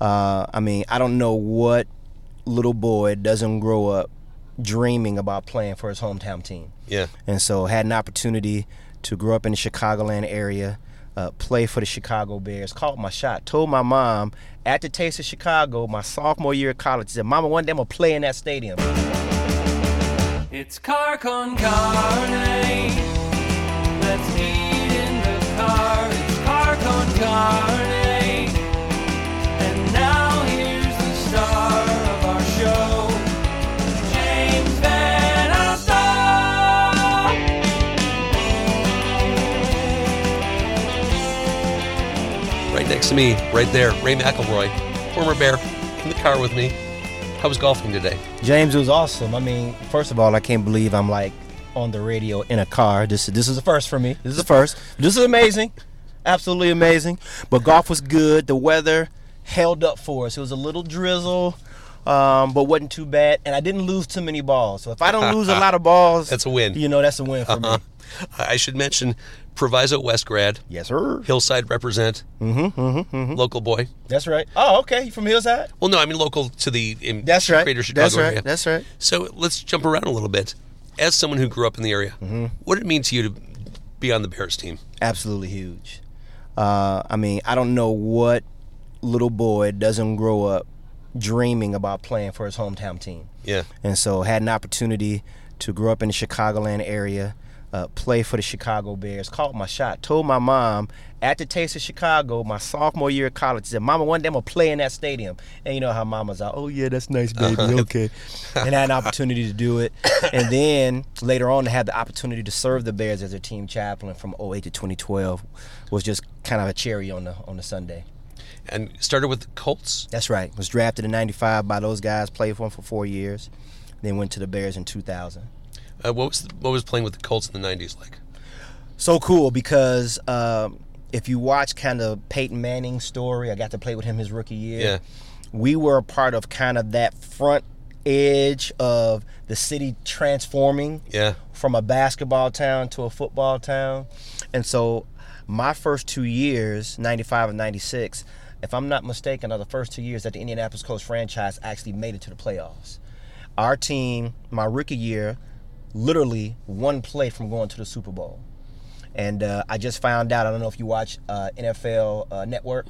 Uh, I mean, I don't know what little boy doesn't grow up dreaming about playing for his hometown team. Yeah. And so had an opportunity to grow up in the Chicagoland area, uh, play for the Chicago Bears, caught my shot, told my mom at the Taste of Chicago, my sophomore year of college, said, Mama, one day I'm going to play in that stadium. It's car con carne. Next to me, right there, Ray McElroy, former Bear, in the car with me. How was golfing today? James it was awesome. I mean, first of all, I can't believe I'm like on the radio in a car. This this is a first for me. This is a first. This is amazing, absolutely amazing. But golf was good. The weather held up for us. It was a little drizzle, um, but wasn't too bad. And I didn't lose too many balls. So if I don't lose a lot of balls, That's a win. You know, that's a win for me. I should mention Proviso West grad, Yes, sir. Hillside represent, mm-hmm, mm-hmm, local boy. That's right. Oh, okay. You from Hillside? Well, no, I mean local to the in That's right. greater Chicago That's right. area. That's right. So let's jump around a little bit. As someone who grew up in the area, Mm-hmm. what did it mean to you to be on the Bears team? absolutely huge. Uh, I mean, I don't know what little boy doesn't grow up dreaming about playing for his hometown team. Yeah. And so had an opportunity to grow up in the Chicagoland area, uh, play for the Chicago Bears, caught my shot, told my mom at the Taste of Chicago, my sophomore year of college, said, Mama, one day I'm going to play in that stadium. And you know how mama's like, oh, yeah, that's nice, baby, okay. and I had an opportunity to do it. And then later on, to have the opportunity to serve the Bears as their team chaplain from 08 to 2012 was just kind of a cherry on the on the sundae. And started with the Colts. That's right. Was drafted in '95 by those guys. Played for them for four years. Then went to the Bears in 2000. Uh, what was what was playing with the Colts in the '90s like? So cool because um, if you watch kind of Peyton Manning's story, I got to play with him his rookie year. Yeah. We were a part of kind of that front edge of the city transforming Yeah. from a basketball town to a football town. And so my first two years, 95 and 96, if I'm not mistaken, are the first two years that the Indianapolis Colts franchise actually made it to the playoffs. Our team, my rookie year, literally one play from going to the Super Bowl. And uh, I just found out, I don't know if you watch uh, NFL uh, Network,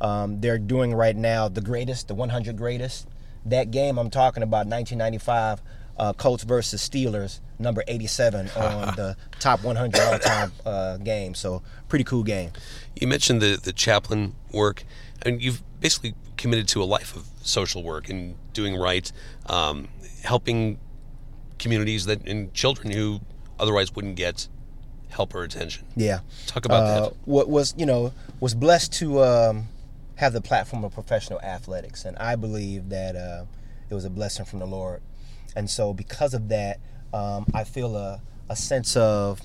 um, they're doing right now the greatest, the 100 greatest. That game I'm talking about, 1995, uh, Colts versus Steelers, number 87 on the top 100 all time uh, game. So, pretty cool game. You mentioned the the chaplain work, and you've basically committed to a life of social work and doing right, um, helping communities that and children who otherwise wouldn't get help or attention. Yeah. Talk about uh, that. What was you know was blessed to um, have the platform of professional athletics, and I believe that uh, it was a blessing from the Lord, and so because of that, um, I feel a a sense of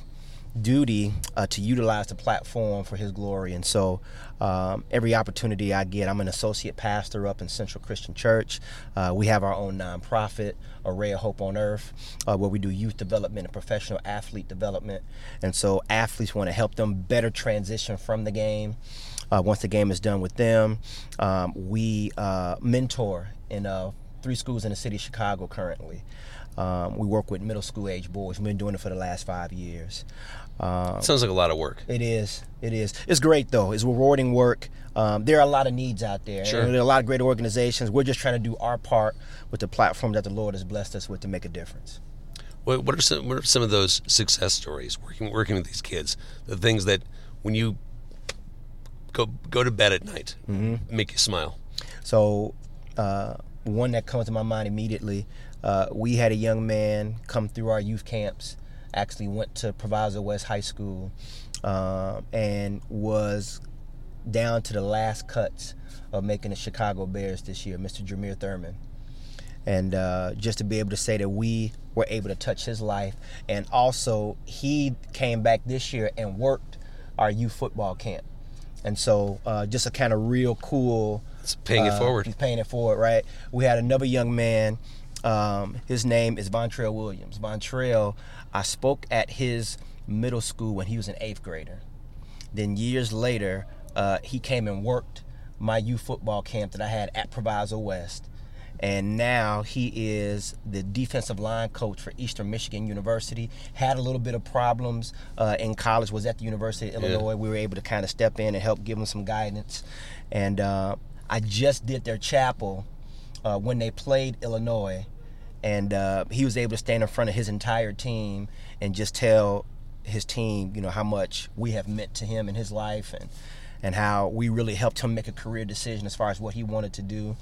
duty uh, to utilize the platform for His glory, and so. Um, every opportunity I get, I'm an associate pastor up in Central Christian Church. Uh, we have our own nonprofit, Array of Hope on Earth, uh, where we do youth development and professional athlete development. And so athletes want to help them better transition from the game. Uh, once the game is done with them, um, we uh, mentor in uh, three schools in the city of Chicago currently. Um, we work with middle school age boys. We've been doing it for the last five years. Um, Sounds like a lot of work. it is. It is. It's great though. It's rewarding work. Um, there are a lot of needs out there. Sure. There are a lot of great organizations. We're just trying to do our part with the platform that the Lord has blessed us with to make a difference. What, what are some what are some of those success stories working working with these kids? The things that when you go go to bed at night make you smile. So, uh, one that comes to my mind immediately, uh, we had a young man come through our youth camps. Actually, went to Proviso West High School, um, and was down to the last cuts of making the Chicago Bears this year. Mr. Jameer Thurman, and uh, just to be able to say that we were able to touch his life, and also he came back this year and worked our youth football camp, and so uh, just a kind of real cool. It's paying it Uh, forward. He's paying it forward, right? We had another young man. Um, his name is Vontrell Williams. Vontrell, I spoke at his middle school when he was an eighth grader. Then years later, uh, he came and worked my youth football camp that I had at Proviso West. And now he is the defensive line coach for Eastern Michigan University. Had a little bit of problems uh, in college, was at the University of Illinois. We were able to kind of step in and help give him some guidance. And uh, I just did their chapel uh, when they played Illinois. And uh, he was able to stand in front of his entire team and just tell his team, you know, how much we have meant to him in his life and and how we really helped him make a career decision as far as what he wanted to do.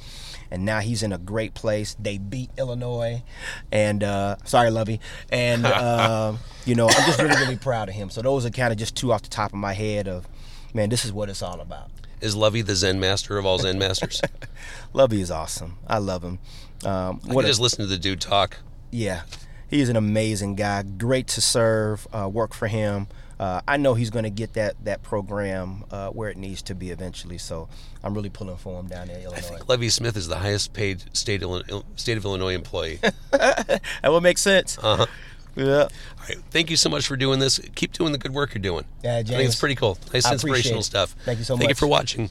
And now he's in a great place. They beat Illinois, and uh, sorry, Lovie, and uh, you know I'm just really really proud of him. So those are kind of just two off the top of my head of, man, this is what it's all about. Is Lovie the Zen master of all Zen masters? Lovie is awesome. I love him. Um, I what can a- just listen to the dude talk. Yeah, he's an amazing guy. Great to serve. Uh, work for him. Uh, I know he's going to get that that program uh, where it needs to be eventually. So I'm really pulling for him down there in I think Lovie Smith is the highest paid state, state of Illinois employee. that would make sense. Uh-huh. Yeah. All right. Thank you so much for doing this. Keep doing the good work you're doing. Yeah, I think it's pretty cool. Nice I inspirational stuff. Thank you so much. Thank you for watching.